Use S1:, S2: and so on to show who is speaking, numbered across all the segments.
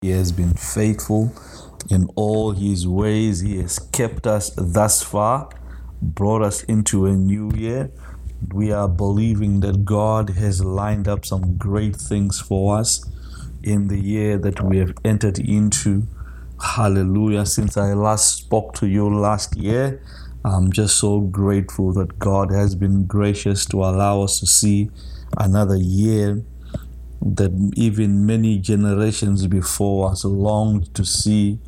S1: He has been faithful in all his ways. He has kept us thus far, brought us into a new year. We are believing that God has lined up some great things for us in the year that we have entered into. Hallelujah. Since I last spoke to you last year, I'm just so grateful that God has been gracious to allow us to see another year that even many generations before us longed to see.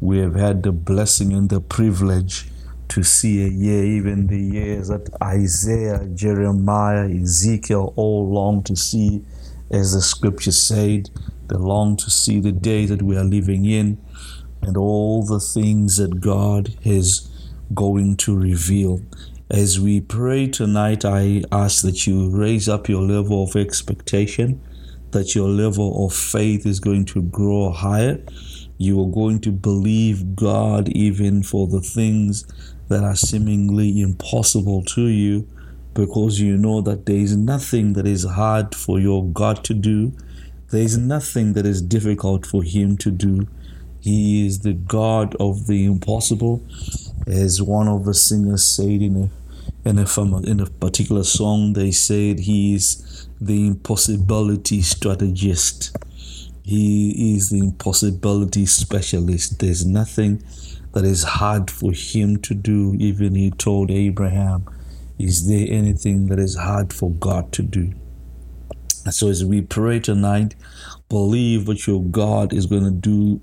S1: We have had the blessing and the privilege to see a year, even the years that Isaiah, Jeremiah, Ezekiel all longed to see, as the scripture said. They longed to see the day that we are living in and all the things that God is going to reveal. As we pray tonight, I ask that you raise up your level of expectation that your level of faith is going to grow higher. You are going to believe God even for the things that are seemingly impossible to you because you know that there is nothing that is hard for your God to do. There is nothing that is difficult for Him to do. He is the God of the impossible, as one of the singers said in a in a, in a particular song. They said he is the impossibility strategist. He is the impossibility specialist. There's nothing that is hard for him to do. Even he told Abraham, Is there anything that is hard for God to do? And So as we pray tonight, believe that your God is going to do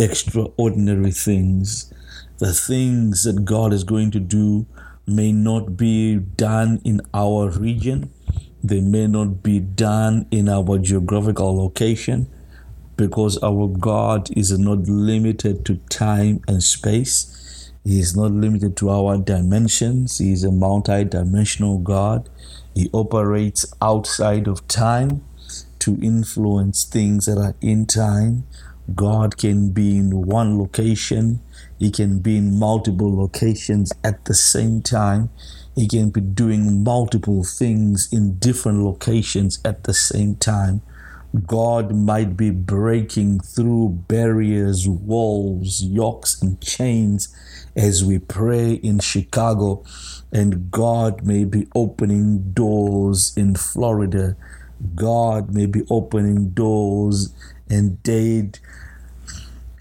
S1: extraordinary things. The things that God is going to do may not be done in our region they may not be done in our geographical location because our God is not limited to time and space. He is not limited to our dimensions. He is a multi dimensional God. He operates outside of time to influence things that are in time. God can be in one location, He can be in multiple locations at the same time. He can be doing multiple things in different locations at the same time. God might be breaking through barriers, walls, yokes, and chains as we pray in Chicago. And God may be opening doors in Florida. God may be opening doors in Dade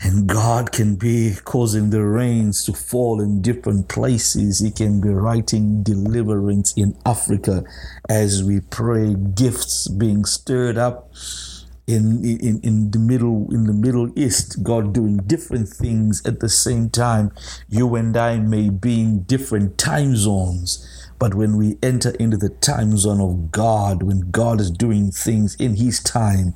S1: and God can be causing the rains to fall in different places. He can be writing deliverance in Africa as we pray, gifts being stirred up in, in, in the middle in the Middle East, God doing different things at the same time. You and I may be in different time zones. But when we enter into the time zone of God, when God is doing things in His time,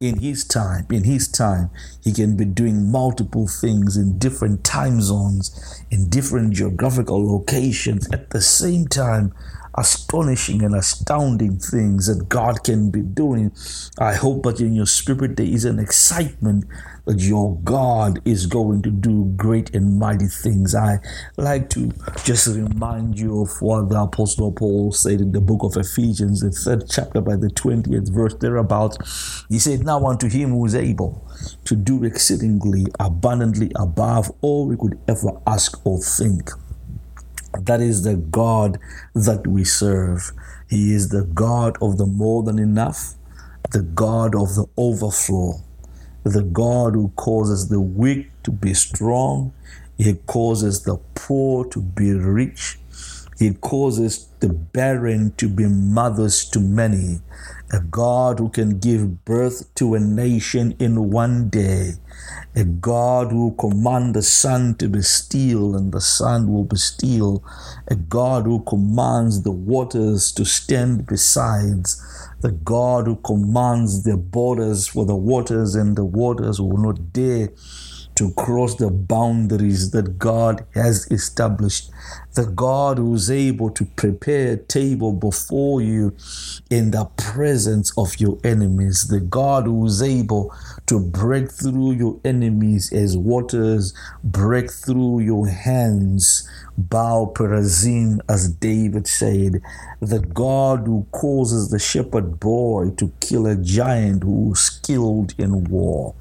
S1: in his time, in his time, he can be doing multiple things in different time zones, in different geographical locations at the same time. Astonishing and astounding things that God can be doing. I hope that in your spirit there is an excitement that your God is going to do great and mighty things. I like to just remind you of what the Apostle Paul said in the book of Ephesians, the third chapter by the 20th verse thereabout. He said, Now unto him who is able to do exceedingly abundantly above all we could ever ask or think. That is the God that we serve. He is the God of the more than enough, the God of the overflow the God who causes the weak to be strong. He causes the poor to be rich. He causes the barren to be mothers to many. A God who can give birth to a nation in one day. A God who command the sun to be still and the sun will be still. A God who commands the waters to stand besides the God who commands the borders for the waters, and the waters will not dare to cross the boundaries that God has established. The God who's able to prepare a table before you in the presence of your enemies. The God who's able to break through your enemies as waters break through your hands. Baal Perazim, as David said, the God who causes the shepherd boy to kill a giant who's skilled in war.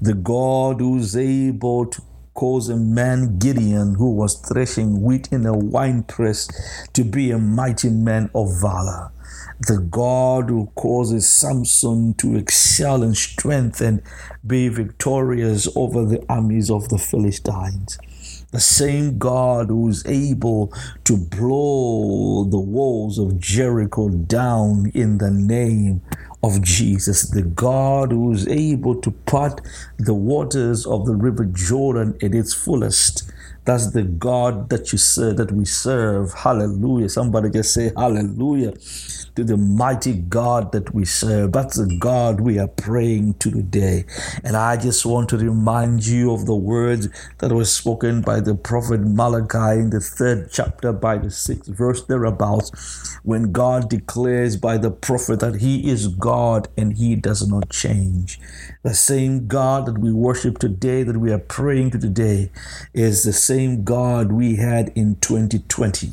S1: The God who's able to cause a man Gideon who was threshing wheat in a winepress to be a mighty man of valor. The God who causes Samson to excel in strength and be victorious over the armies of the Philistines the same God who is able to blow the walls of Jericho down in the name of Jesus, the God who is able to part the waters of the river Jordan at its fullest. That's the God that you serve, that we serve. Hallelujah. Somebody just say hallelujah to the mighty God that we serve. That's the God we are praying to today. And I just want to remind you of the words that were spoken by the prophet Malachi in the third chapter by the sixth verse thereabouts, when God declares by the prophet that he is God and he does not change. The same God that we worship today, that we are praying to today, is the same God we had in 2020.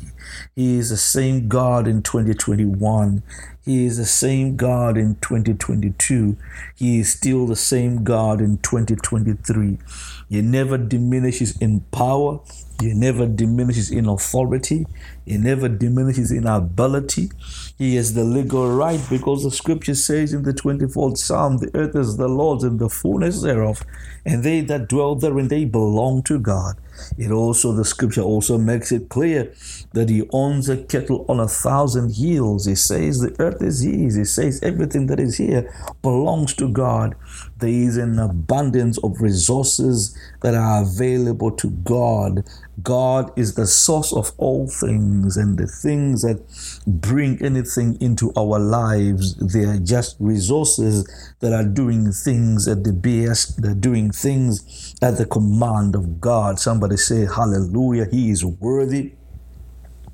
S1: He is the same God in 2021. He is the same God in 2022. He is still the same God in 2023. He never diminishes in power. He never diminishes in authority. He never diminishes in ability. He has the legal right because the scripture says in the 24th Psalm, the earth is the Lord's and the fullness thereof, and they that dwell therein, they belong to God. It also, the scripture also makes it clear that he owns a cattle on a thousand hills. He says the earth is his. He says everything that is here belongs to God. There is an abundance of resources that are available to God. God is the source of all things, and the things that bring anything into our lives, they are just resources that are doing things at the best, they're doing things at the command of God. Somebody say, Hallelujah, He is worthy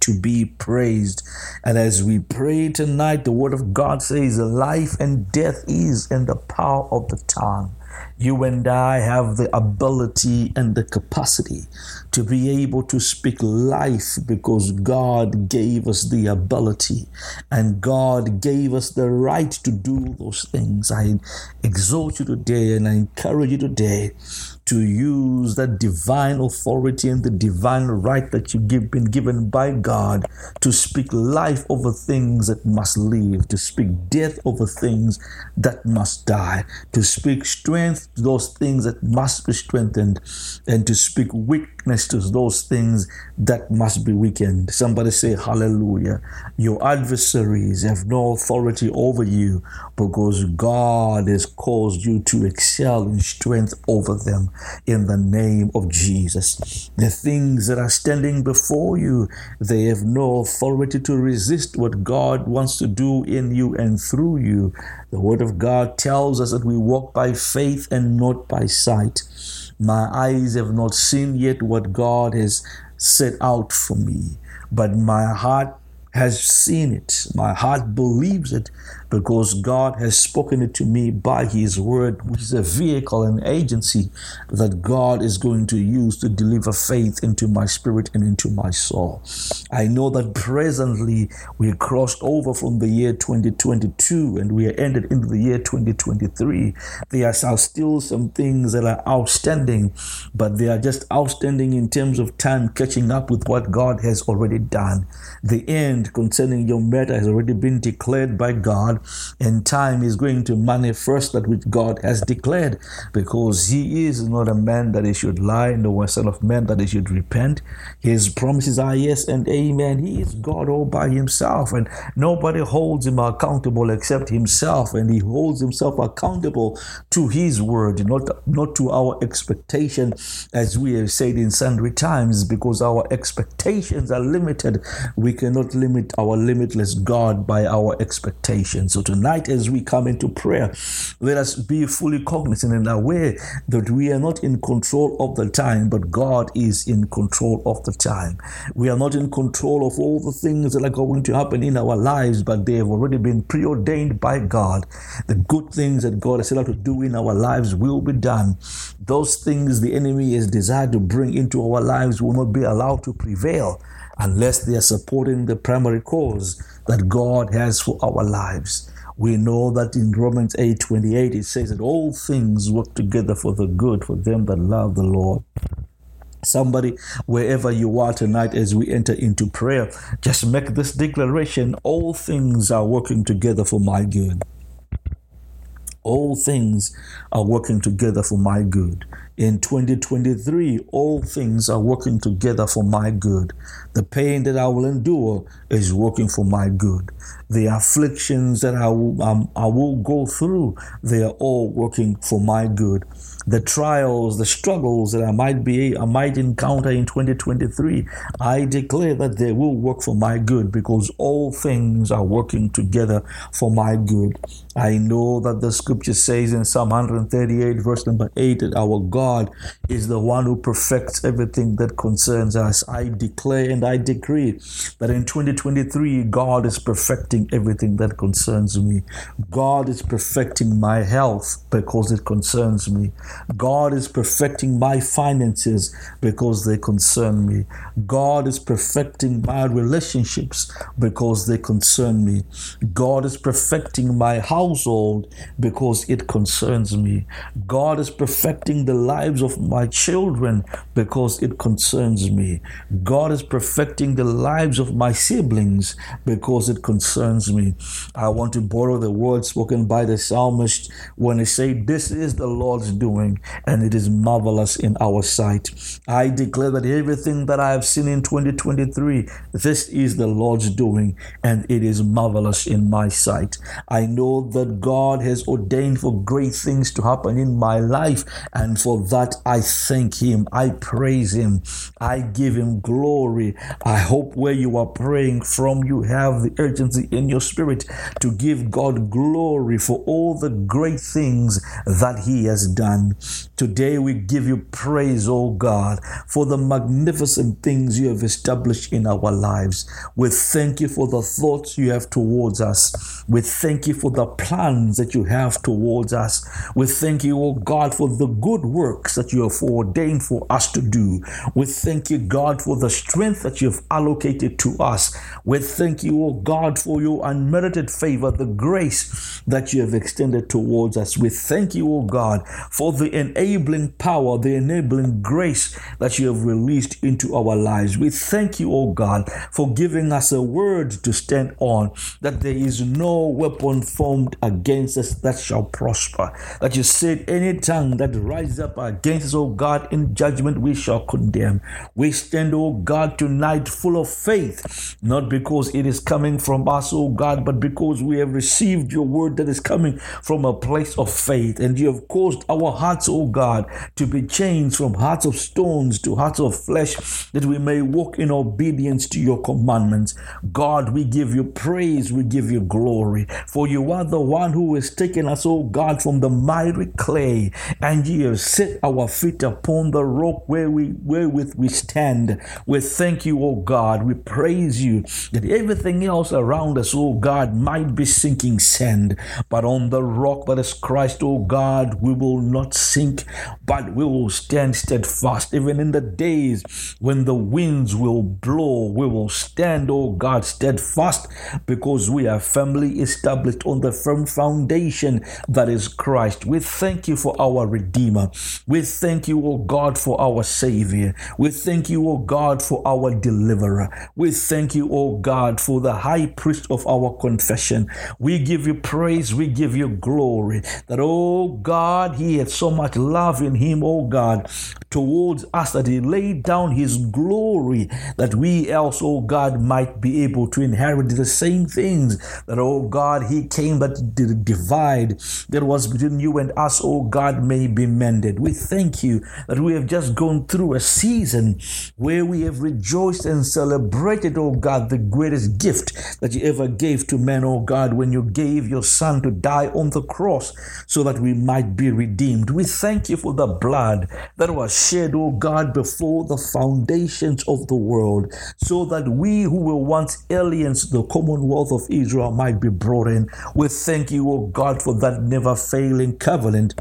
S1: to be praised. And as we pray tonight, the Word of God says, Life and death is in the power of the tongue. You and I have the ability and the capacity to be able to speak life because God gave us the ability and God gave us the right to do those things. I exhort you today and I encourage you today to use that divine authority and the divine right that you've been given by God to speak life over things that must live, to speak death over things that must die, to speak strength to those things that must be strengthened, and to speak weakness to those things that must be weakened. Somebody say, Hallelujah. Your adversaries have no authority over you because God has caused you to excel in strength over them in the name of Jesus. The things that are standing before you, they have no authority to resist what God wants to do in you and through you. The Word of God tells us that we walk by faith and not by sight. My eyes have not seen yet what God has set out for me, but my heart has seen it. My heart believes it because God has spoken it to me by His word, which is a vehicle and agency that God is going to use to deliver faith into my spirit and into my soul. I know that presently we crossed over from the year 2022 and we are ended into the year 2023. There are still some things that are outstanding, but they are just outstanding in terms of time catching up with what God has already done. The end concerning your matter has already been declared by God and time is going to manifest that which God has declared because he is not a man that he should lie, nor a son of man that he should repent. His promises are yes and amen. He is God all by himself and nobody holds him accountable except himself and he holds himself accountable to his word, not, not to our expectation as we have said in sundry times because our expectations are limited. We cannot limit our limitless God by our expectations. So tonight, as we come into prayer, let us be fully cognizant and aware that we are not in control of the time, but God is in control of the time. We are not in control of all the things that are going to happen in our lives, but they have already been preordained by God. The good things that God has set out to do in our lives will be done. Those things the enemy has desired to bring into our lives will not be allowed to prevail unless they are supporting the primary cause that God has for our lives. We know that in Romans 8 28, it says that all things work together for the good for them that love the Lord. Somebody, wherever you are tonight, as we enter into prayer, just make this declaration all things are working together for my good. All things are working together for my good. In 2023, all things are working together for my good. The pain that I will endure is working for my good. The afflictions that I will, um, I will go through, they are all working for my good the trials, the struggles that I might be, I might encounter in 2023, I declare that they will work for my good because all things are working together for my good. I know that the scripture says in Psalm 138, verse number 8, that our God is the one who perfects everything that concerns us. I declare and I decree that in 2023, God is perfecting everything that concerns me. God is perfecting my health because it concerns me. God is perfecting my finances because they concern me. God is perfecting my relationships because they concern me. God is perfecting my household because it concerns me. God is perfecting the lives of my children because it concerns me. God is perfecting the lives of my siblings because it concerns me. I want to borrow the words spoken by the psalmist when he said, This is the Lord's doing and it is marvelous in our sight. I declare that everything that I have seen in 2023, this is the Lord's doing, and it is marvelous in my sight. I know that God has ordained for great things to happen in my life, and for that I thank Him. I praise Him. I give Him glory. I hope where you are praying from, you have the urgency in your spirit to give God glory for all the great things that He has done. Today we give you praise, O God, for the magnificent things you have established in our lives. We thank you for the thoughts you have towards us. We thank you for the plans that you have towards us. We thank you, O God, for the good works that you have ordained for us to do. We thank you, God, for the strength that you have allocated to us. We thank you, O God, for your unmerited favor, the grace that you have extended towards us. We thank you, O God, for the enabling power, the enabling grace that you have released into our lives. We thank you, oh God, for giving us a word to stand on, that there is no weapon formed against us that shall prosper. That you said, any tongue that rises up against us, oh God, in judgment we shall condemn. We stand, oh God, tonight full of faith, not because it is coming from us, oh God, but because we have received your word that is coming from a place of faith, and you have caused our hearts, oh God, to be changed from hearts of stones to hearts of flesh, that we may walk in obedience to your commandments. God, we give you praise, we give you glory, for you are the one who has taken us, O God, from the miry clay, and you have set our feet upon the rock where we wherewith we stand. We thank you, O God. We praise you that everything else around us, O God, might be sinking sand, but on the rock that is Christ, O God, we will not sink, but we will stand steadfast. Even in the days when the winds will blow, we will stand, oh God, steadfast because we are firmly established on the firm foundation that is Christ. We thank you for our Redeemer. We thank you, oh God, for our Savior. We thank you, oh God, for our Deliverer. We thank you, oh God, for the High Priest of our confession. We give you praise, we give you glory. That, oh God, He had so much love in him, oh God, towards us that he laid down his glory that we else, oh God, might be able to inherit the same things that, oh God, he came that the divide that was between you and us, oh God, may be mended. We thank you that we have just gone through a season where we have rejoiced and celebrated, oh God, the greatest gift that you ever gave to men, oh God, when you gave your son to die on the cross so that we might be redeemed. We thank you for the blood that was shed, O God, before the foundations of the world, so that we who were once aliens to the commonwealth of Israel might be brought in. We thank you, O God, for that never failing covenant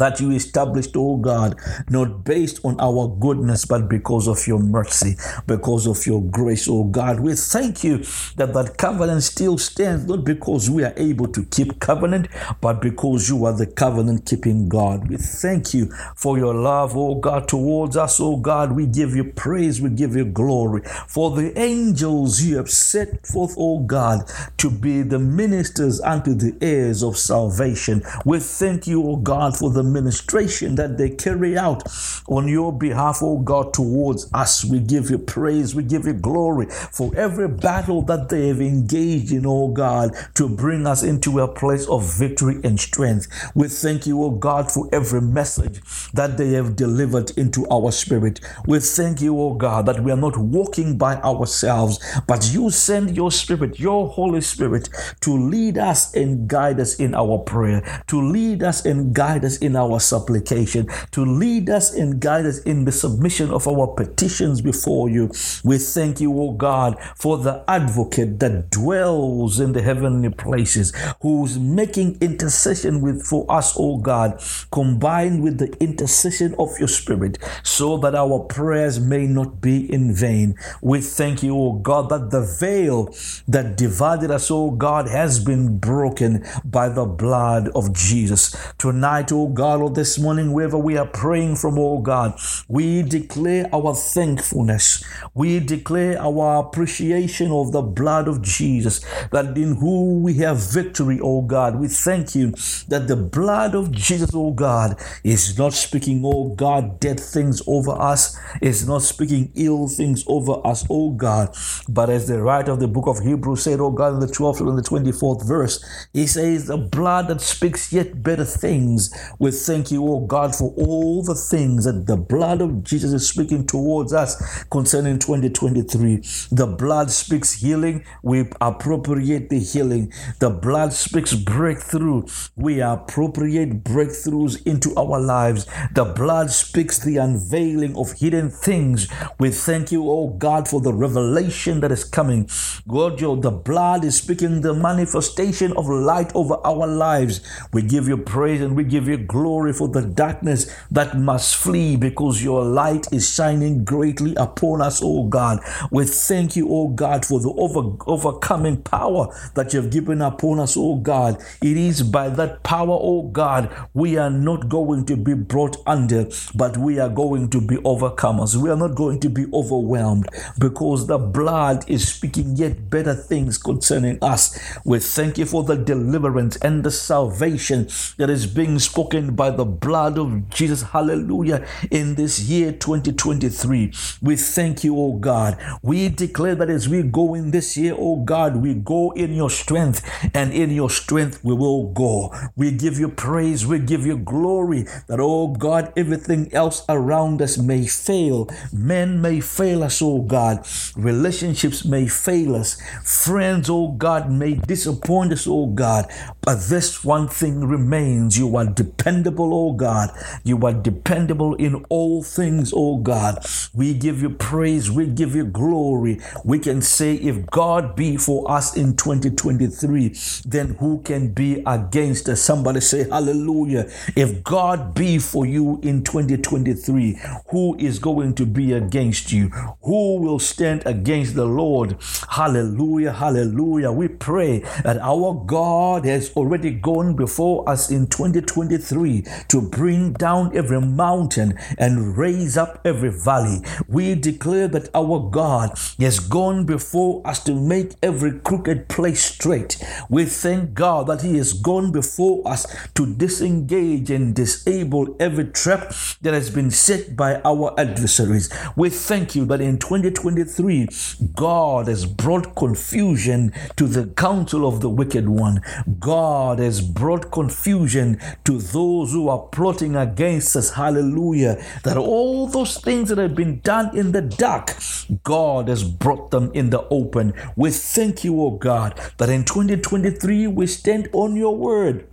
S1: that you established, O God, not based on our goodness, but because of your mercy, because of your grace, O God. We thank you that that covenant still stands, not because we are able to keep covenant, but because you are the covenant keeping God. We thank you for your love, O God, towards us, O God. We give you praise, we give you glory for the angels you have set forth, O God, to be the ministers unto the heirs of salvation. We thank you, oh God, for the ministration that they carry out on your behalf, oh God, towards us. We give you praise, we give you glory for every battle that they have engaged in, oh God, to bring us into a place of victory and strength. We thank you, oh God, for every message that they have delivered into our spirit. We thank you, oh God, that we are not walking by ourselves, but you send your spirit, your Holy Spirit, to lead us and guide us in our prayer, to lead us and guide us in our supplication, to lead us and guide us in the submission of our petitions before you. We thank you, O God, for the advocate that dwells in the heavenly places, who's making intercession with for us, O God, combined with the intercession of your spirit, so that our prayers may not be in vain. We thank you, O God, that the veil that divided us, O God, has been broken by the blood of Jesus. Tonight, O God, this morning, wherever we are praying from, O God, we declare our thankfulness. We declare our appreciation of the blood of Jesus, that in whom we have victory, O God. We thank you that the blood of Jesus, O God, is not speaking, O God, dead things over us, is not speaking ill things over us, O God. But as the writer of the book of Hebrews said, O God, in the 12th and the 24th verse, he says, The blood that speaks yet better things. We thank you, O God, for all the things that the blood of Jesus is speaking towards us concerning 2023. The blood speaks healing. We appropriate the healing. The blood speaks breakthrough. We appropriate breakthroughs into our lives. The blood speaks the unveiling of hidden things. We thank you, oh God, for the revelation that is coming. God, the blood is speaking the manifestation of light over our lives. We give you praise and we give you glory for the darkness that must flee because your light is shining greatly upon us, O God. We thank you, O God, for the over, overcoming power that you've given upon us, O God. It is by that power, O God, we are not going to be brought under, but we are going to be overcomers. We are not going to be overwhelmed because the blood is speaking yet better things concerning us. We thank you for the deliverance and the salvation that is being spoken by the blood of Jesus. Hallelujah. In this year 2023, we thank you, O God. We declare that as we go in this year, O God, we go in your strength, and in your strength we will go. We give you praise, we give you glory that, O God, everything else around us may fail. Men may fail us, O God. Relationships may fail us. Friends, O God, may disappoint us, O God. But this one thing remains you are dependable, oh God. You are dependable in all things, O God. We give you praise, we give you glory. We can say, if God be for us in 2023, then who can be against us? Somebody say, Hallelujah. If God be for you in 2023, who is going to be against you? Who will stand against the Lord? Hallelujah, hallelujah. We pray that our God has already gone before us in 2023 to bring down every mountain and raise up every valley. We declare that our God has gone before us to make every crooked place straight. We thank God that He has gone before us to disengage and disable every trap that has been set by our adversaries. We thank you that in 2023, God has brought confusion to the counsel of the wicked one. God has brought confusion to those who are plotting against us. Hallelujah. That all those things that have been done in the dark, God has brought them in the open. We thank you, O God, that in 2023 we stand on your word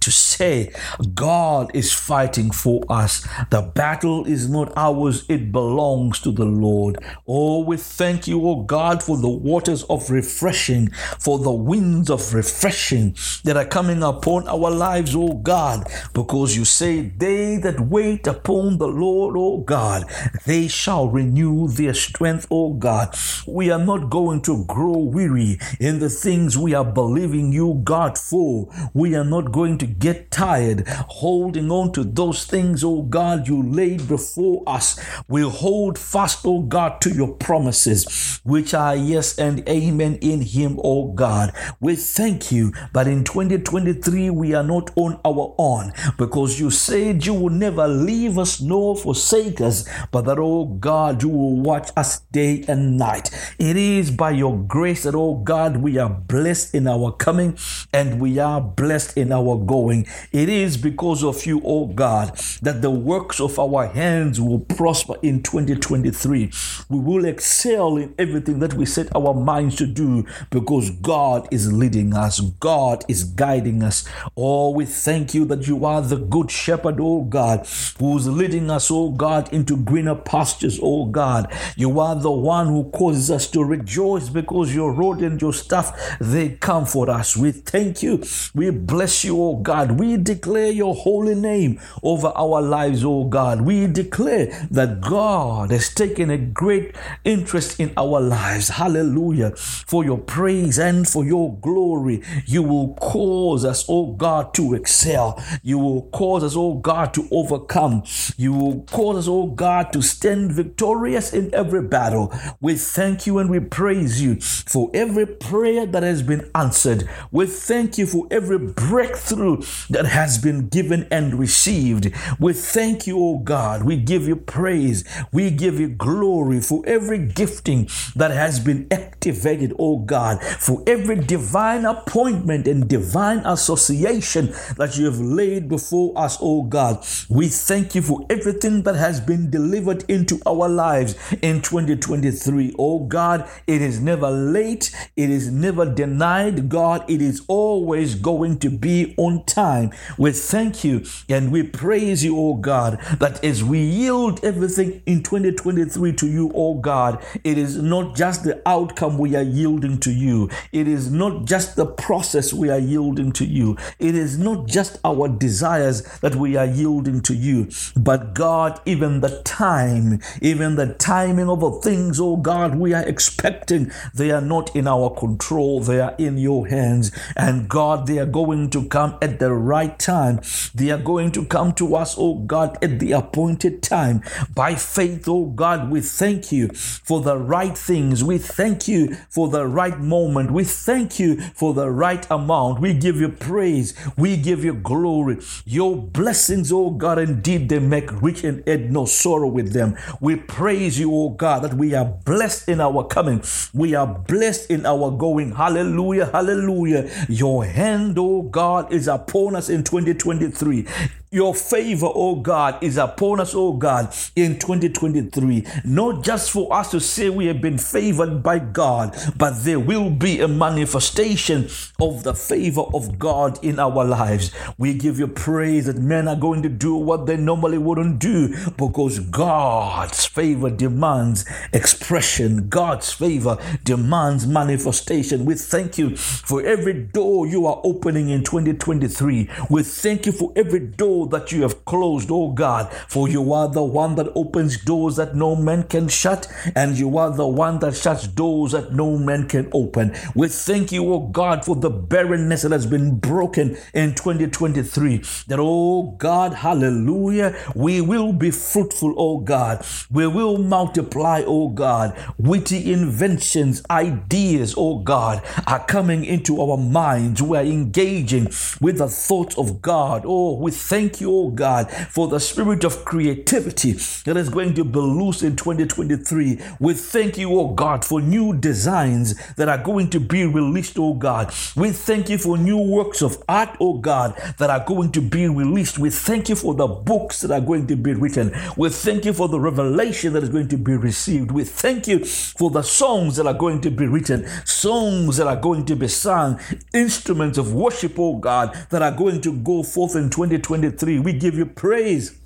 S1: to say God is fighting for us. The battle is not ours, it belongs to the Lord. Oh, we thank you, oh God, for the waters of refreshing, for the winds of refreshing that are coming upon our lives, oh God, because you say, They that wait upon the Lord, oh God, they shall renew their strength, oh God. We are not going to grow weary in the things we are believing you, God, for. We are not going to get tired holding on to those things, oh God, you laid before us. We hold fast, oh God, to your promises, which are yes and amen in Him, oh God. We thank you but in 2023 we are not on our own because you said you will never leave us nor forsake us, but that, oh God, you will watch us day and night. It is by your grace that, oh God, we are blessed in our coming and we are blessed in our going. It is because of you, oh God, that the works of our hands will prosper in 2023. We will excel in everything that we set our minds to do because God is leading us, God is guiding us. Oh, we thank you that you are the good shepherd, oh God, who's leading us, oh God, into greener pastures, oh God. You are the one who causes us to rejoice because your rod and your staff, they comfort us. We thank you. We bless you, God. We declare your holy name over our lives, oh God. We declare that God has taken a great interest in our lives. Hallelujah. For your praise and for your glory, you will cause us, oh God, to excel. You will cause us, oh God, to overcome. You will cause us, oh God, to stand victorious in every battle. We thank you and we praise you for every prayer that has been answered. We thank you for every breakthrough that has been given and received. We thank you, O God. We give you praise. We give you glory for every gifting that has been activated, O God, for every divine appointment and divine association that you have laid before us, O God. We thank you for everything that has been delivered into our lives in 2023. Oh God, it is never late, it is never denied. God, it is always going to be on time. We thank you and we praise you, O God, that as we yield everything in 2023 to you, O God, it is not just the outcome we are yielding to you, it is not just the process we are yielding to you, it is not just our desires that we are yielding to you, but God, even the time, even the timing of the things, O God, we are expecting, they are not in our control, they are in your hands. And God, they are going to come at the right time. They are going to come to us, oh God, at the appointed time. By faith, oh God, we thank you for the right things. We thank you for the right moment. We thank you for the right amount. We give you praise. We give you glory. Your blessings, oh God, indeed they make rich and add no sorrow with them. We praise you, oh God, that we are blessed in our coming. We are blessed in our going. Hallelujah. Hallelujah. Your hand, oh God, is upon us in 2023. Your favor, oh God, is upon us, oh God, in 2023. Not just for us to say we have been favored by God, but there will be a manifestation of the favor of God in our lives. We give you praise that men are going to do what they normally wouldn't do because God's favor demands expression, God's favor demands manifestation. We thank you for every door you are opening in 2023. We thank you for every door that you have closed, oh God, for you are the one that opens doors that no man can shut, and you are the one that shuts doors that no man can open. We thank you, oh God, for the barrenness that has been broken in 2023. That, oh God, hallelujah, we will be fruitful, O God. We will multiply, O God. Witty inventions, ideas, O God, are coming into our minds. We are engaging with the thoughts of God. Oh, we thank thank you, oh God, for the spirit of creativity that is going to be loose in 2023. We thank you, oh God, for new designs that are going to be released, oh God. We thank you for new works of art, oh God, that are going to be released. We thank you for the books that are going to be written. We thank you for the revelation that is going to be received. We thank you for the songs that are going to be written, songs that are going to be sung, instruments of worship, oh God, that are going to go forth in 2023. We give you praise.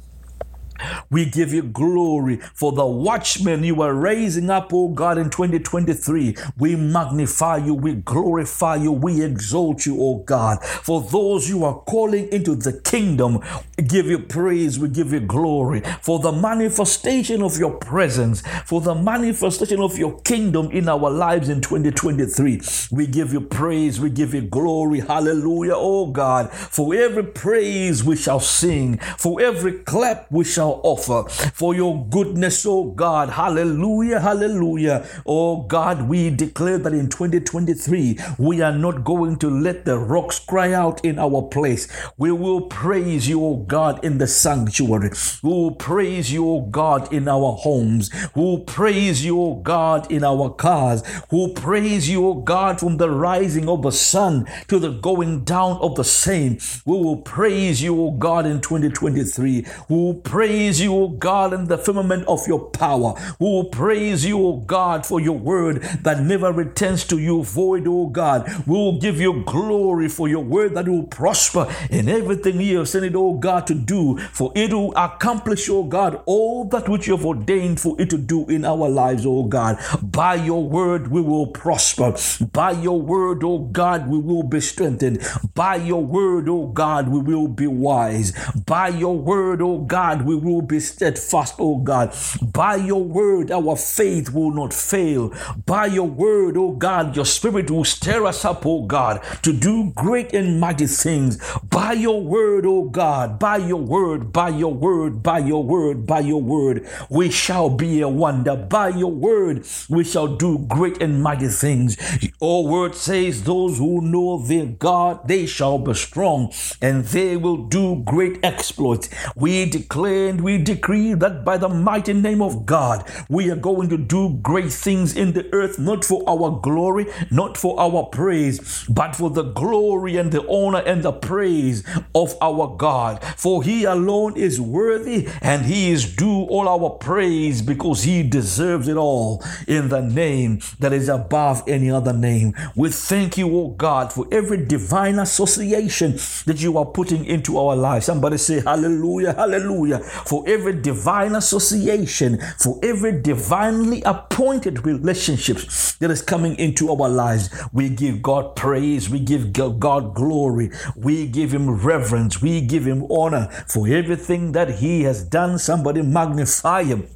S1: We give you glory for the watchmen you are raising up, oh God, in 2023. We magnify you, we glorify you, we exalt you, oh God. For those you are calling into the kingdom, give you praise, we give you glory for the manifestation of your presence, for the manifestation of your kingdom in our lives in 2023. We give you praise, we give you glory. Hallelujah, oh God. For every praise we shall sing, for every clap we shall offer Uh, for your goodness, oh God. Hallelujah, hallelujah. Oh God, we declare that in 2023 we are not going to let the rocks cry out in our place. We will praise you, oh God, in the sanctuary. We will praise you, oh God, in our homes. We will praise you, oh God, in our cars. We will praise you, oh God, from the rising of the sun to the going down of the same. We will praise you, oh God, in 2023. We will praise praise you, O God, in the firmament of your power. We will praise you, O God, for your word that never returns to you void, O God. We will give you glory for your word that will prosper in everything you have sent it, O God, to do, for it will accomplish, O God, all that which you have ordained for it to do in our lives, O God. By your word, we will prosper. By your word, O God, we will be strengthened. By your word, O God, we will be wise. By your word, O God, we will will be steadfast, oh God. By your word, our faith will not fail. By your word, oh God, your spirit will stir us up, oh God, to do great and mighty things. By your word, oh God, by your word, by your word, by your word, by your word, we shall be a wonder. By your word, we shall do great and mighty things. Your word says, Those who know their God, they shall be strong and they will do great exploits. We declare and we decree that by the mighty name of God, we are going to do great things in the earth, not for our glory, not for our praise, but for the glory and the honor and the praise of our God. For He alone is worthy and He is due all our praise because He deserves it all in the name that is above any other name. We thank you, O God, for every divine association that you are putting into our lives. Somebody say, Hallelujah, Hallelujah for every divine association, for every divinely appointed relationship that is coming into our lives. We give God praise, we give God glory, we give Him reverence, we give Him honor for everything that He has done. Somebody magnify Him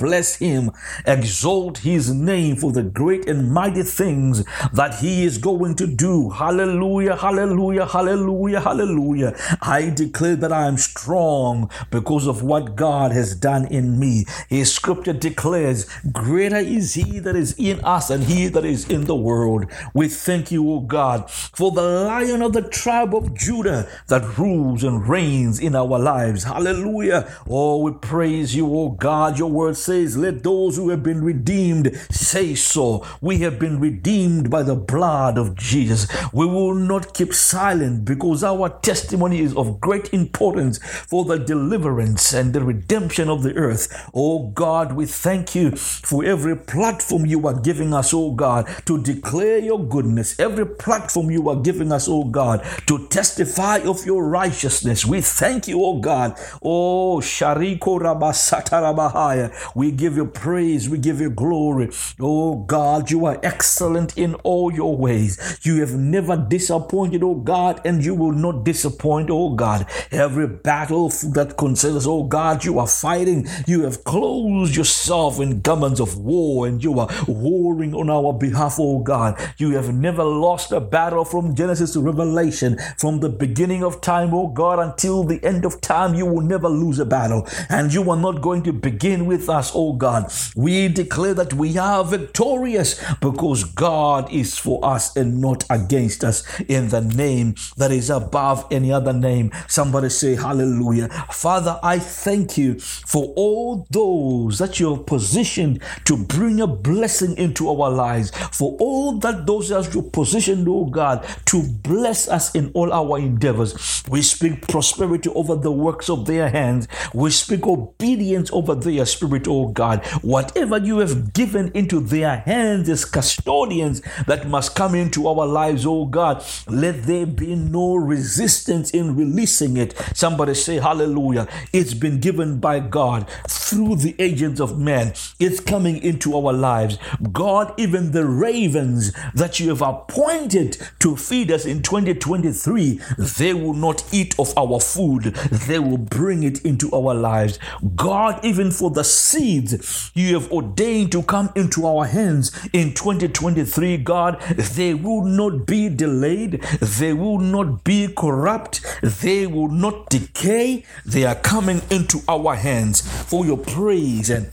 S1: bless him, exalt his name for the great and mighty things that he is going to do. Hallelujah, hallelujah, hallelujah, hallelujah. I declare that I am strong because of what God has done in me. His scripture declares, Greater is he that is in us and he that is in the world. We thank you, O God, for the lion of the tribe of Judah that rules and reigns in our lives. Hallelujah. Oh, we praise you, O God. Your word says, says, Let those who have been redeemed say so. We have been redeemed by the blood of Jesus. We will not keep silent because our testimony is of great importance for the deliverance and the redemption of the earth. Oh God, we thank you for every platform you are giving us, oh God, to declare your goodness. Every platform you are giving us, oh God, to testify of your righteousness. We thank you, oh God. Oh, Shariko Rabasatarabahaya. We give you praise. We give you glory. Oh God, you are excellent in all your ways. You have never disappointed, oh God, and you will not disappoint, oh God. Every battle that concerns, oh God, you are fighting. You have closed yourself in garments of war and you are warring on our behalf, oh God. You have never lost a battle from Genesis to Revelation. From the beginning of time, oh God, until the end of time, you will never lose a battle. And you are not going to begin with us us, oh God. We declare that we are victorious because God is for us and not against us in the name that is above any other name. Somebody say hallelujah. Father, I thank you for all those that you have positioned to bring a blessing into our lives, for all that those that you positioned, oh God, to bless us in all our endeavors. We speak prosperity over the works of their hands. We speak obedience over their spirit, oh God. Whatever you have given into their hands as custodians that must come into our lives, oh God, let there be no resistance in releasing it. Somebody say, Hallelujah. It's been given by God through the agents of men. It's coming into our lives. God, even the ravens that you have appointed to feed us in 2023, they will not eat of our food, they will bring it into our lives. God, even for the seeds you have ordained to come into our hands in 2023, God, they will not be delayed, they will not be corrupt, they will not decay. They are coming into our hands for your praise and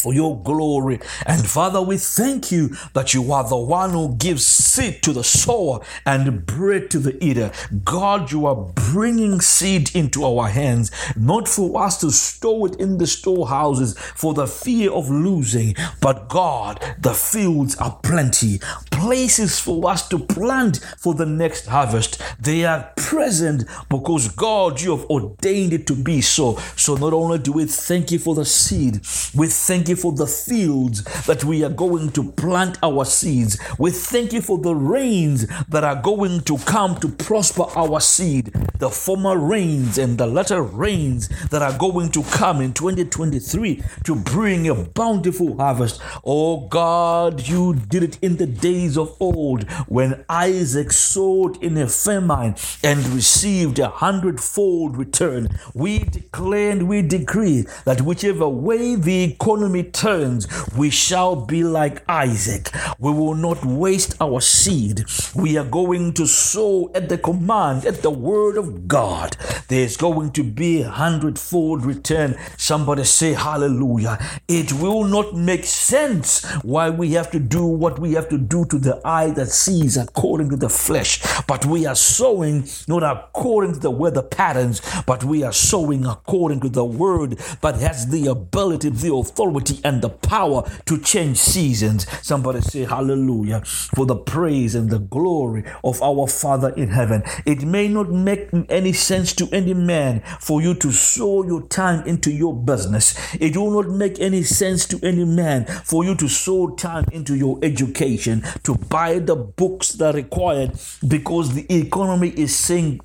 S1: for your glory. And Father, we thank you that you are the one who gives seed to the sower and bread to the eater. God, you are bringing seed into our hands, not for us to store it in the storehouses for the fear of losing, but God, the fields are plenty, places for us to plant for the next harvest. They are present because God, you have ordained it to be so. So not only do we thank you for the seed, we thank you for the fields that we are going to plant our seeds. We thank you for the rains that are going to come to prosper our seed. The former rains and the latter rains that are going to come in 2023 to bring a bountiful harvest. Oh God, you did it in the days of old when Isaac sowed in a famine and received a hundredfold return. We declare and we decree that whichever way the economy turns, we shall be like Isaac. We will not waste our seed. We are going to sow at the command, at the word of God. There's going to be a hundredfold return. Somebody say hallelujah. It will not make sense why we have to do what we have to do to the eye that sees according to the flesh. But we are sowing not according to the weather patterns, but we are sowing according to the word that has the ability, the authority, and the power to change seasons. Somebody say hallelujah for the praise and the glory of our Father in heaven. It may not make any sense to any man for you to sow your time into your business. It will not make any sense to any man for you to sow time into your education, to buy the books that are required because the economy is saying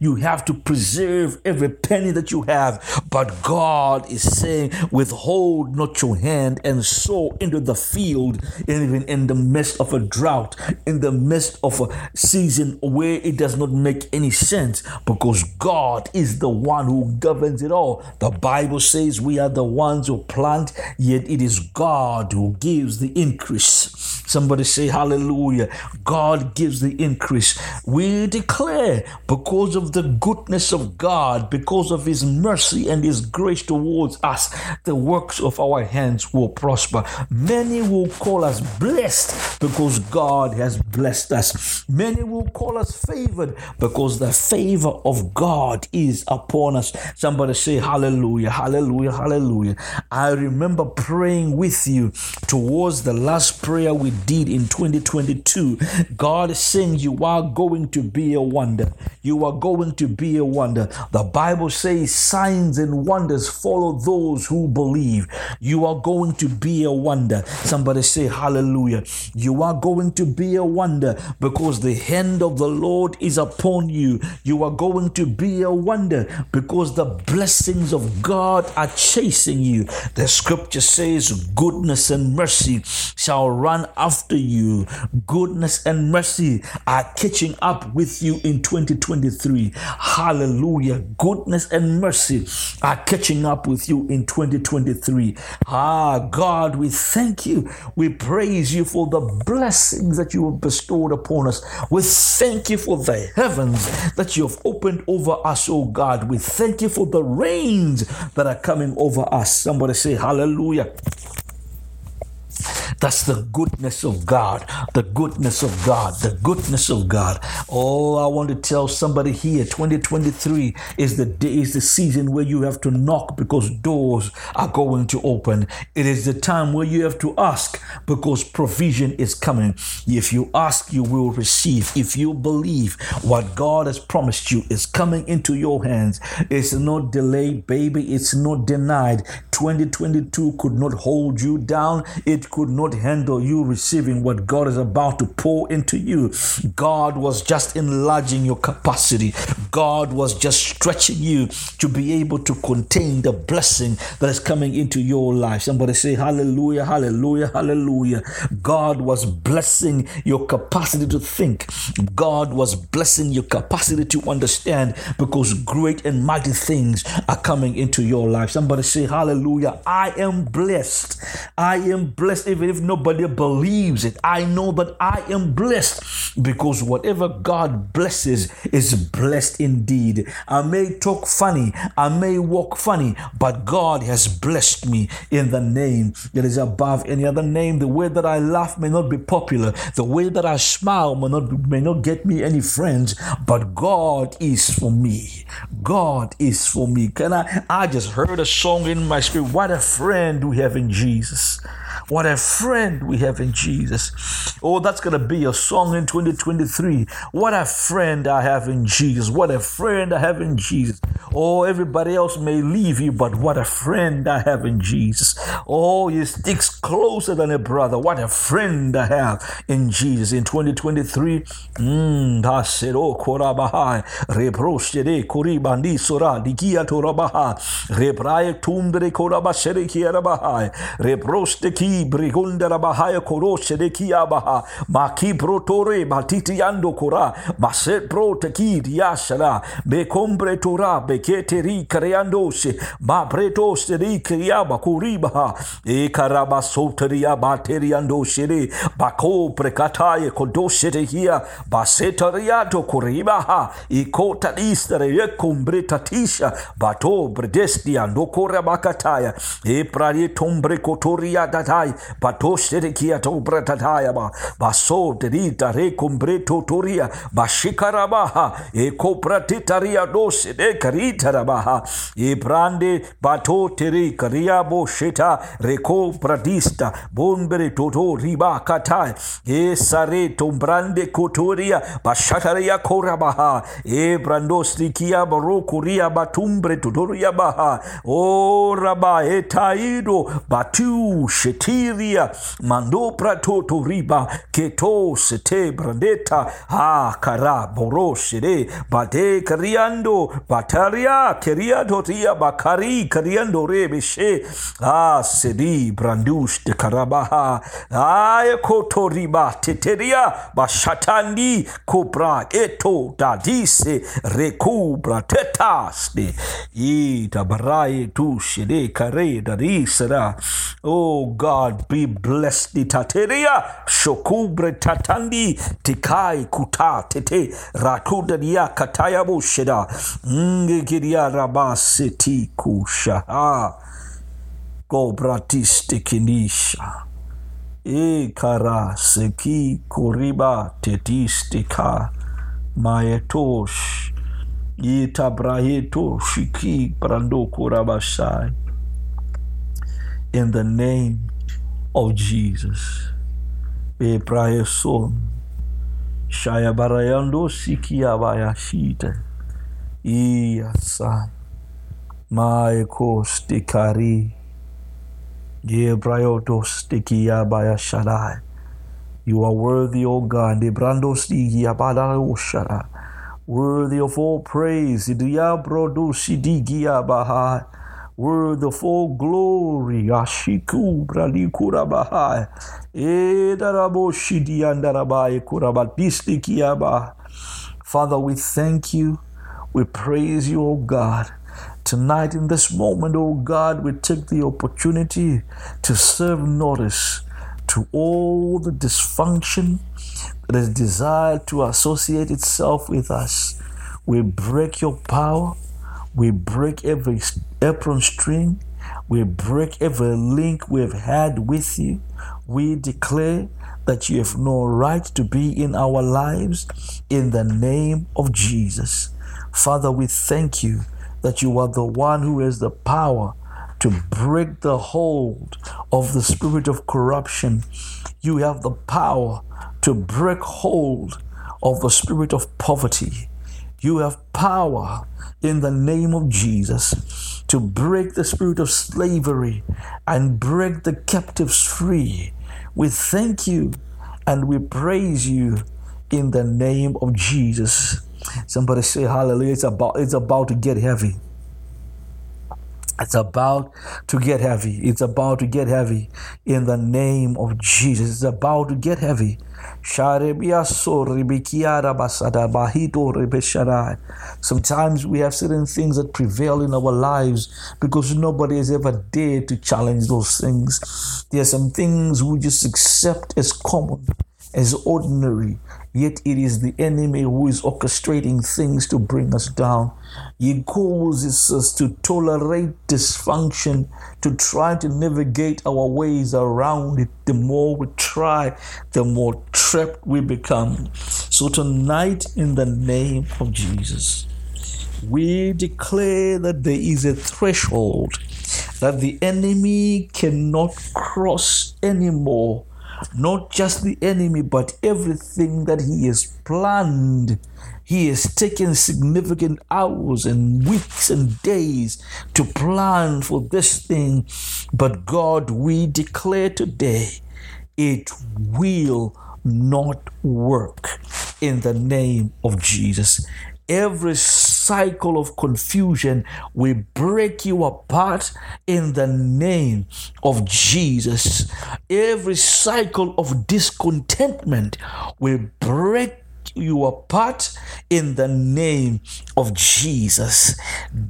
S1: you have to preserve every penny that you have. But God is saying, withhold not your hand and sow into the field, even in the midst of a drought, in the midst of a season where it does not make any sense, because God is the one who governs it all. The Bible says we are the ones who plant, yet it is God who gives the increase. Somebody say hallelujah. God gives the increase. We declare because of the goodness of God, because of his mercy and his grace towards us, the works of our hands will prosper. Many will call us blessed because God has blessed us. Many will call us favored because the favor of God is upon us. Somebody say hallelujah, hallelujah, hallelujah. I remember praying with you towards the last prayer we did in 2022. God is saying you are going to be a wonder. You are going to be a wonder. The Bible says signs and wonders follow those who believe. You are going to be a wonder. Somebody say hallelujah. You are going to be a wonder because the hand of the Lord is upon you. You are going to be a wonder because the blessings of God are chasing you. The scripture says goodness and mercy shall run after you. Goodness and mercy are catching up with you in 2023. 2023. Hallelujah. Goodness and mercy are catching up with you in 2023. Ah, God, we thank you. We praise you for the blessings that you have bestowed upon us. We thank you for the heavens that you have opened over us, oh God. We thank you for the rains that are coming over us. Somebody say, Hallelujah. That's the goodness of God. The goodness of God. The goodness of God. Oh, I want to tell somebody here 2023 is the day, is the season where you have to knock because doors are going to open. It is the time where you have to ask because provision is coming. If you ask, you will receive. If you believe what God has promised you is coming into your hands, it's not delayed, baby. It's not denied. 2022 could not hold you down. It could not handle you receiving what God is about to pour into you. God was just enlarging your capacity. God was just stretching you to be able to contain the blessing that is coming into your life. Somebody say, Hallelujah, Hallelujah, Hallelujah. God was blessing your capacity to think. God was blessing your capacity to understand because great and mighty things are coming into your life. Somebody say, Hallelujah. I am blessed. I am blessed even if nobody believes it. I know that I am blessed because whatever God blesses is blessed indeed. I may talk funny, I may walk funny, but God has blessed me in the name that is above any other name. The way that I laugh may not be popular, the way that I smile may not, may not get me any friends, but God is for me. God is for me. Can I? I just heard a song in my spirit. What a friend we have in Jesus. What a friend we have in Jesus. Oh, that's going to be a song in 2023. What a friend I have in Jesus. What a friend I have in Jesus. Oh, everybody else may leave you, but what a friend I have in Jesus. Oh, he sticks closer than a brother. What a friend I have in Jesus. In 2023, mm, Korabashere Kiarabahai, Rebroste Ki Brigundera Bahaya Koroshe de Kiabaha, Maki Protore, Matitiando Kora, Maset Pro Teki Diashara, Becombre Tura, Beketeri Kareandoshe, Ma Pretos de Kriaba Kuribaha, E Karabasoteria Bateriandoshe, Bako Precataye Kodoshe de Hia, Basetariato Kuribaha, E Kota Istere Yecumbre Tatisha, Bato Bredestia, Nokora Bakataya, E Prarie Tombre Kotoria Datai, Batoshe Kia Tobra Tataya, Baso Derita Recumbre Totoria, Bashikarabaha, E Copra Titaria Dose de Carita Rabaha, E Brande Bato Teri Cariabo Sheta, Reco Pradista, Bonbere Toto Riba Katai, E Sare Tombrande Cotoria, Bashataria Korabaha, E Brandosti Kia Barokuria Batumbre Totoria Baha, O Raba Etaido, Batu Shetiria, Mando Prato Riba, Keto Sete Brandeta, Ha Kara Boro Shede, Bade Kariando, Bataria, Keria Doria, Bakari, Kariando Rebeshe, Ah Sedi Brandush de Karabaha, Ay Koto Riba, Teteria, Bashatandi, Cobra, Eto, Dadise, Recubra, Tetaste, Ita Barai, Tu Shede, Kare, Darisera, Oh God, be blessed. The Tateria, Shokubre Tatandi, Tikai Kuta, Tete, Rakudaria Kataya Busheda, Ngigiria Rabaseti Kusha, Go Bratiste Kinisha. Kara seki kuriba tetistika maetosh itabraheto shiki brando kurabashai in the name of Jesus. E praeson shaya barayando sikia bayashite iyasa maeko stikari ye brayoto stikia bayashadai you are worthy, O God. Debrando stigia badaloshara. Worthy of all praise. Diabrodo sidigia bahai worthy of all glory. Ashiku bralikura bahai. Edarabo shidiandarabai kurabatiste kiaba. Father, we thank you We praise you, O God. Tonight, in this moment, O God, we take the opportunity to serve notice to all the dysfunction that is desired to associate itself with us. We break your power. We break every apron string. We break every link we've had with you. We declare that you have no right to be in our lives in the name of Jesus. Father, we thank you that you are the one who has the power to break the hold of the spirit of corruption. You have the power to break hold of the spirit of poverty. You have power in the name of Jesus to break the spirit of slavery and break the captives free. We thank you and we praise you in the name of Jesus. Somebody say hallelujah. It's about it's about to get heavy. It's about to get heavy. It's about to get heavy in the name of Jesus. It's about to get heavy. Sometimes we have certain things that prevail in our lives because nobody has ever dared to challenge those things. There are some things we just accept as common, as ordinary, Yet it is the enemy who is orchestrating things to bring us down. He causes us to tolerate dysfunction, to try to navigate our ways around it. The more we try, the more trapped we become. So tonight, in the name of Jesus, we declare that there is a threshold that the enemy cannot cross anymore not just the enemy, but everything that he has planned. He has taken significant hours and weeks and days to plan for this thing. But God, we declare today it will not work in the name of Jesus. Every cycle of confusion, we break you apart in the name of Jesus. Every cycle of discontentment, we break you part in the name of Jesus.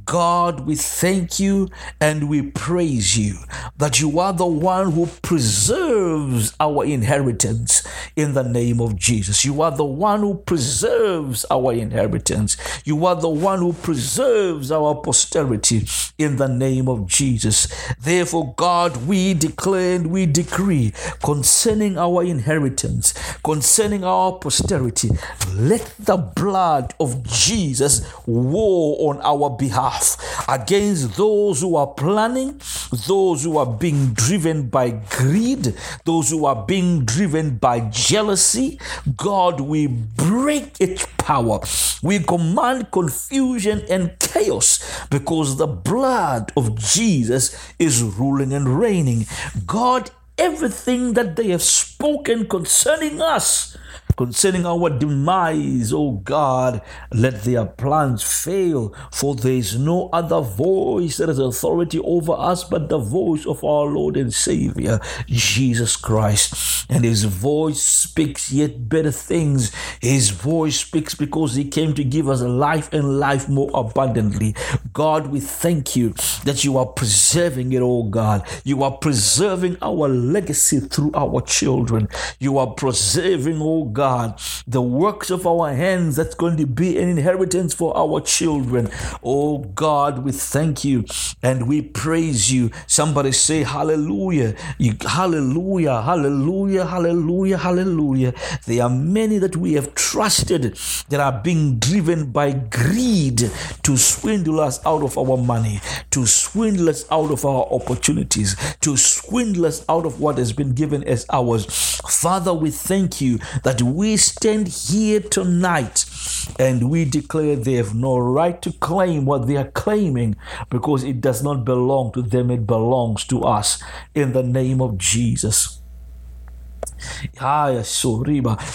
S1: God, we thank you and we praise you that you are the one who preserves our inheritance in the name of Jesus. You are the one who preserves our inheritance. You are the one who preserves our posterity in the name of Jesus. Therefore, God, we declare and we decree concerning our inheritance, concerning our posterity, let the blood of Jesus war on our behalf against those who are planning, those who are being driven by greed, those who are being driven by jealousy. God, we break its power. We command confusion and chaos because the blood of Jesus is ruling and reigning. God, everything that they have spoken concerning us concerning our demise, O God, let their plans fail, for there is no other voice that has authority over us but the voice of our Lord and Savior, Jesus Christ. And his voice speaks yet better things. His voice speaks because he came to give us life and life more abundantly. God, we thank you that you are preserving it, oh God. You are preserving our legacy through our children. You are preserving, oh God God, the works of our hands that's going to be an inheritance for our children. Oh God, we thank you and we praise you. Somebody say hallelujah. You, hallelujah, hallelujah, hallelujah, hallelujah. There are many that we have trusted that are being driven by greed to swindle us out of our money, to swindle us out of our opportunities, to swindle us out of what has been given as ours. Father, we thank you that we stand here tonight and we declare they have no right to claim what they are claiming because it does not belong to them, it belongs to us in the name of Jesus.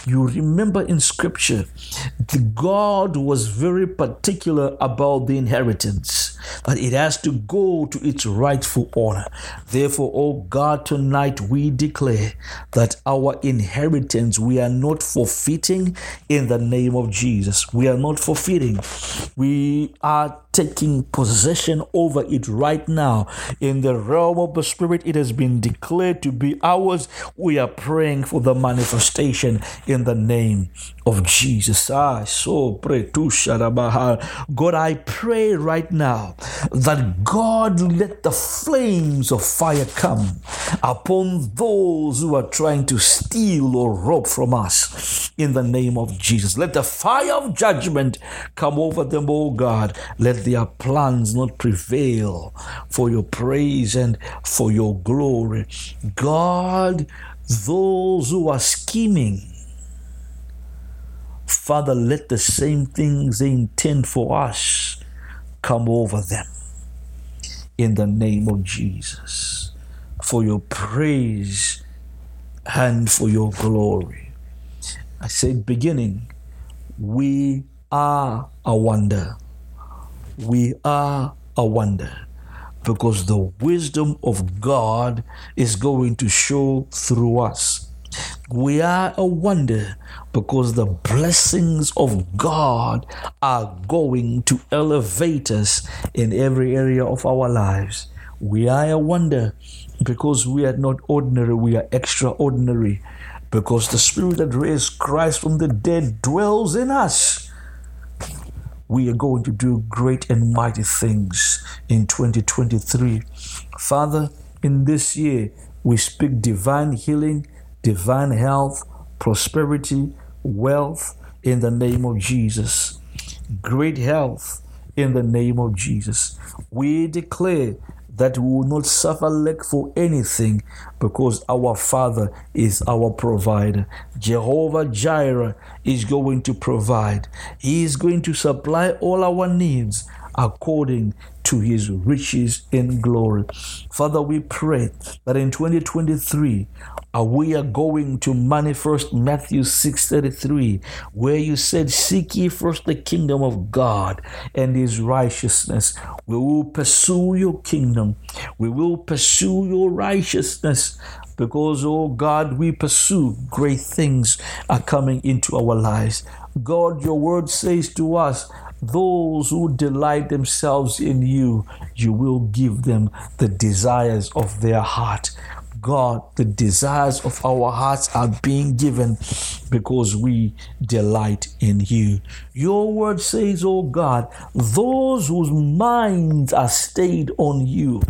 S1: You remember in scripture, the God was very particular about the inheritance, that it has to go to its rightful owner. Therefore, oh God, tonight we declare that our inheritance we are not forfeiting in the name of Jesus. We are not forfeiting. We are taking possession over it right now. In the realm of the Spirit, it has been declared to be ours. We are praying for the manifestation in the name of Jesus. I so pray to God, I pray right now that God let the flames of fire come upon those who are trying to steal or rob from us in the name of Jesus. Let the fire of judgment come over them, oh God. Let their plans not prevail for your praise and for your glory. God, those who are scheming, Father, let the same things they intend for us come over them in the name of Jesus for your praise and for your glory. I said, beginning, we are a wonder. We are a wonder because the wisdom of God is going to show through us. We are a wonder because the blessings of God are going to elevate us in every area of our lives. We are a wonder because we are not ordinary, we are extraordinary. Because the Spirit that raised Christ from the dead dwells in us. We are going to do great and mighty things in 2023. Father, in this year, we speak divine healing, divine health, prosperity, wealth in the name of Jesus. Great health in the name of Jesus. We declare that we will not suffer lack for anything because our Father is our provider. Jehovah Jireh is going to provide, He is going to supply all our needs according to his riches in glory. Father, we pray that in 2023, uh, we are going to manifest Matthew 6:33, where you said, Seek ye first the kingdom of God and his righteousness. We will pursue your kingdom. We will pursue your righteousness because, oh God, we pursue great things are coming into our lives. God, your word says to us those who delight themselves in you, you will give them the desires of their heart. God, the desires of our hearts are being given because we delight in you. Your word says, Oh God, those whose minds are stayed on you,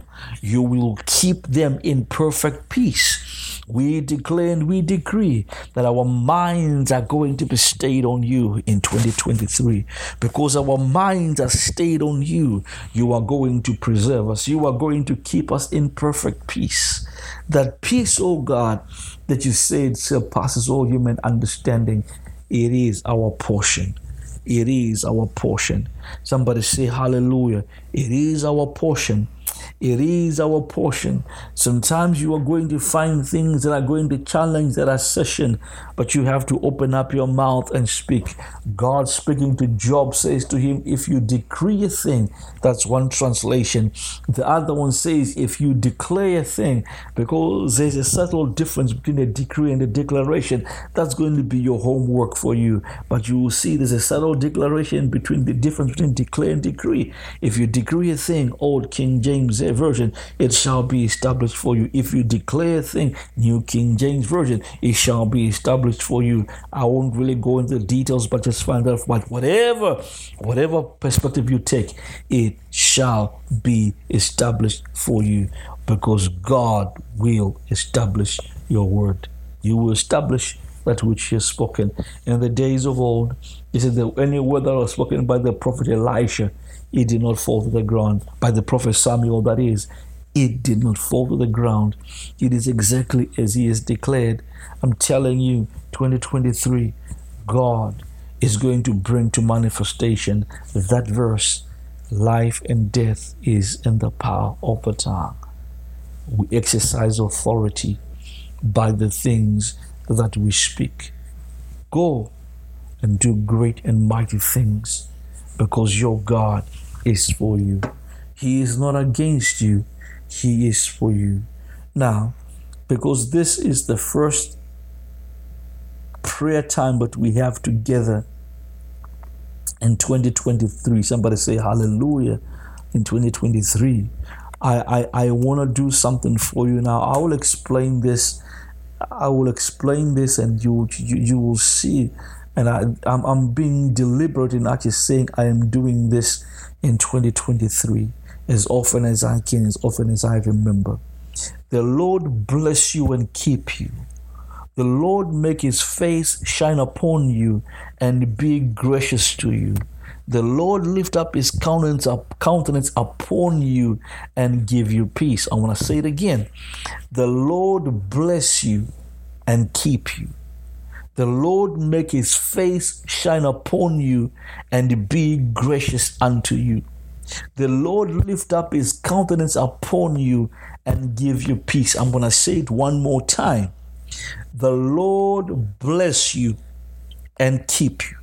S1: you will keep them in perfect peace we declare and we decree that our minds are going to be stayed on you in 2023 because our minds are stayed on you. You are going to preserve us, you are going to keep us in perfect peace. That peace, oh God, that you said surpasses all human understanding, it is our portion. It is our portion. Somebody say hallelujah. It is our portion. It is our portion. Sometimes you are going to find things that are going to challenge that assertion, but you have to open up your mouth and speak. God speaking to Job says to him, If you decree a thing, that's one translation. The other one says, If you declare a thing, because there's a subtle difference between a decree and a declaration, that's going to be your homework for you. But you will see there's a subtle declaration between the difference between declare and decree. If you decree a thing, Old King James Version, it shall be established for you. If you declare a thing, New King James Version, it shall be established for you. I won't really go into the details, but just find out what whatever, whatever perspective you take, it shall be established for you because God will establish your word. You will establish that which he has spoken. In the days of old, he said that any word that was spoken by the prophet Elisha, it did not fall to the ground. By the prophet Samuel, that is, it did not fall to the ground. It is exactly as he has declared. I'm telling you, 2023, God is going to bring to manifestation that verse life and death is in the power of the tongue. We exercise authority by the things that we speak. Go and do great and mighty things because your God is for you. He is not against you, He is for you. Now, because this is the first prayer time that we have together in 2023, somebody say hallelujah in 2023. I, I, I want to do something for you now. I will explain this. I will explain this and you, you, you will see. And I, I'm, I'm being deliberate in actually saying I am doing this in 2023 as often as I can, as often as I remember. The Lord bless you and keep you. The Lord make his face shine upon you and be gracious to you. The Lord lift up his countenance, up, countenance upon you and give you peace. I want to say it again. The Lord bless you and keep you. The Lord make his face shine upon you and be gracious unto you. The Lord lift up his countenance upon you and give you peace. I'm going to say it one more time. The Lord bless you and keep you.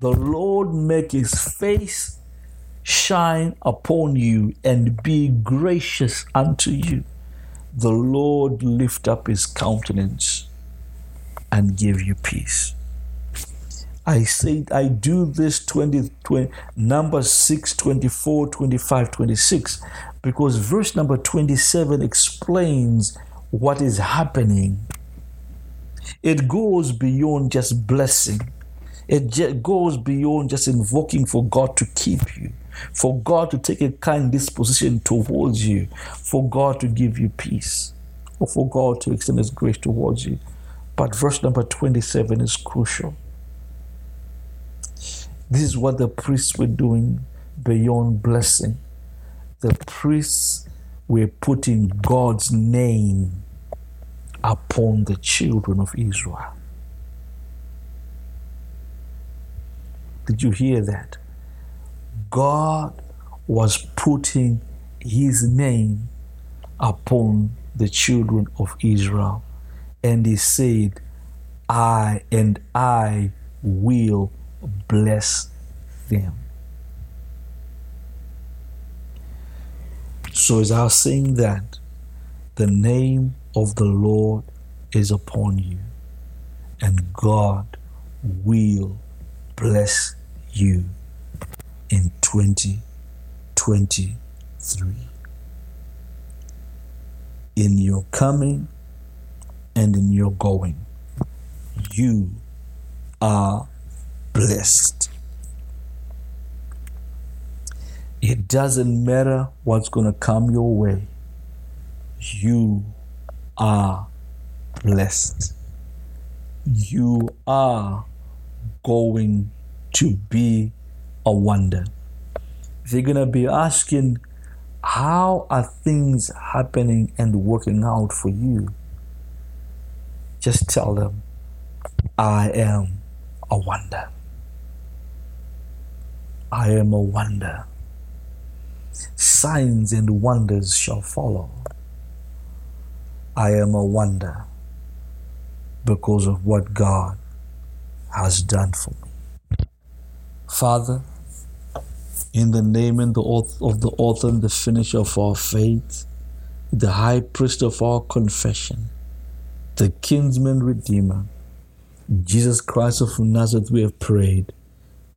S1: The Lord make his face shine upon you and be gracious unto you. The Lord lift up his countenance and give you peace. I said I do this 20, 20 number 6, 24, 25, 26 because verse number 27 explains what is happening. It goes beyond just blessing. It goes beyond just invoking for God to keep you, for God to take a kind disposition towards you, for God to give you peace, or for God to extend His grace towards you. But verse number 27 is crucial. This is what the priests were doing beyond blessing. The priests were putting God's name upon the children of Israel. Did you hear that? God was putting his name upon the children of Israel. And he said, I and I will bless them. So, as I was saying that, the name of the Lord is upon you, and God will bless you in 2023. In your coming and in your going, you are blessed. It doesn't matter what's going to come your way, you are blessed. You are going to be a wonder. They're going to be asking, How are things happening and working out for you? Just tell them, I am a wonder. I am a wonder. Signs and wonders shall follow. I am a wonder because of what God has done for me. Father, in the name and the oath of the author and the finisher of our faith, the high priest of our confession, the kinsman redeemer, Jesus Christ of Nazareth, we have prayed.